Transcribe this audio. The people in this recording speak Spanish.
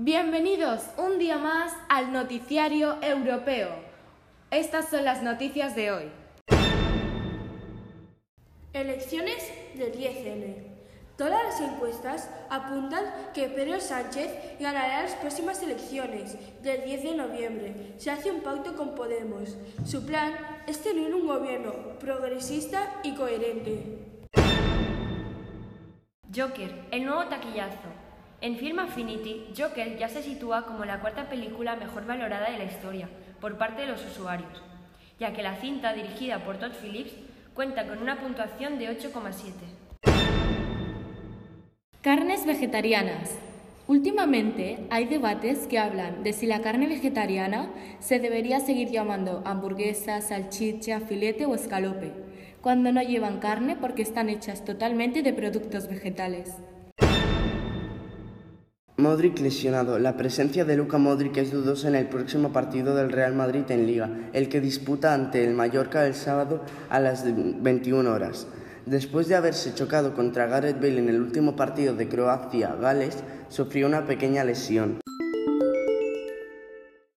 Bienvenidos un día más al Noticiario Europeo. Estas son las noticias de hoy. Elecciones del 10N. Todas las encuestas apuntan que Pedro Sánchez ganará las próximas elecciones del 10 de noviembre. Se hace un pacto con Podemos. Su plan es tener un gobierno progresista y coherente. Joker, el nuevo taquillazo. En Film Affinity, Joker ya se sitúa como la cuarta película mejor valorada de la historia por parte de los usuarios, ya que la cinta, dirigida por Todd Phillips, cuenta con una puntuación de 8,7. Carnes vegetarianas. Últimamente hay debates que hablan de si la carne vegetariana se debería seguir llamando hamburguesa, salchicha, filete o escalope, cuando no llevan carne porque están hechas totalmente de productos vegetales. Modric lesionado. La presencia de Luka Modric es dudosa en el próximo partido del Real Madrid en Liga, el que disputa ante el Mallorca el sábado a las 21 horas. Después de haberse chocado contra Gareth Bale en el último partido de Croacia-Gales, sufrió una pequeña lesión.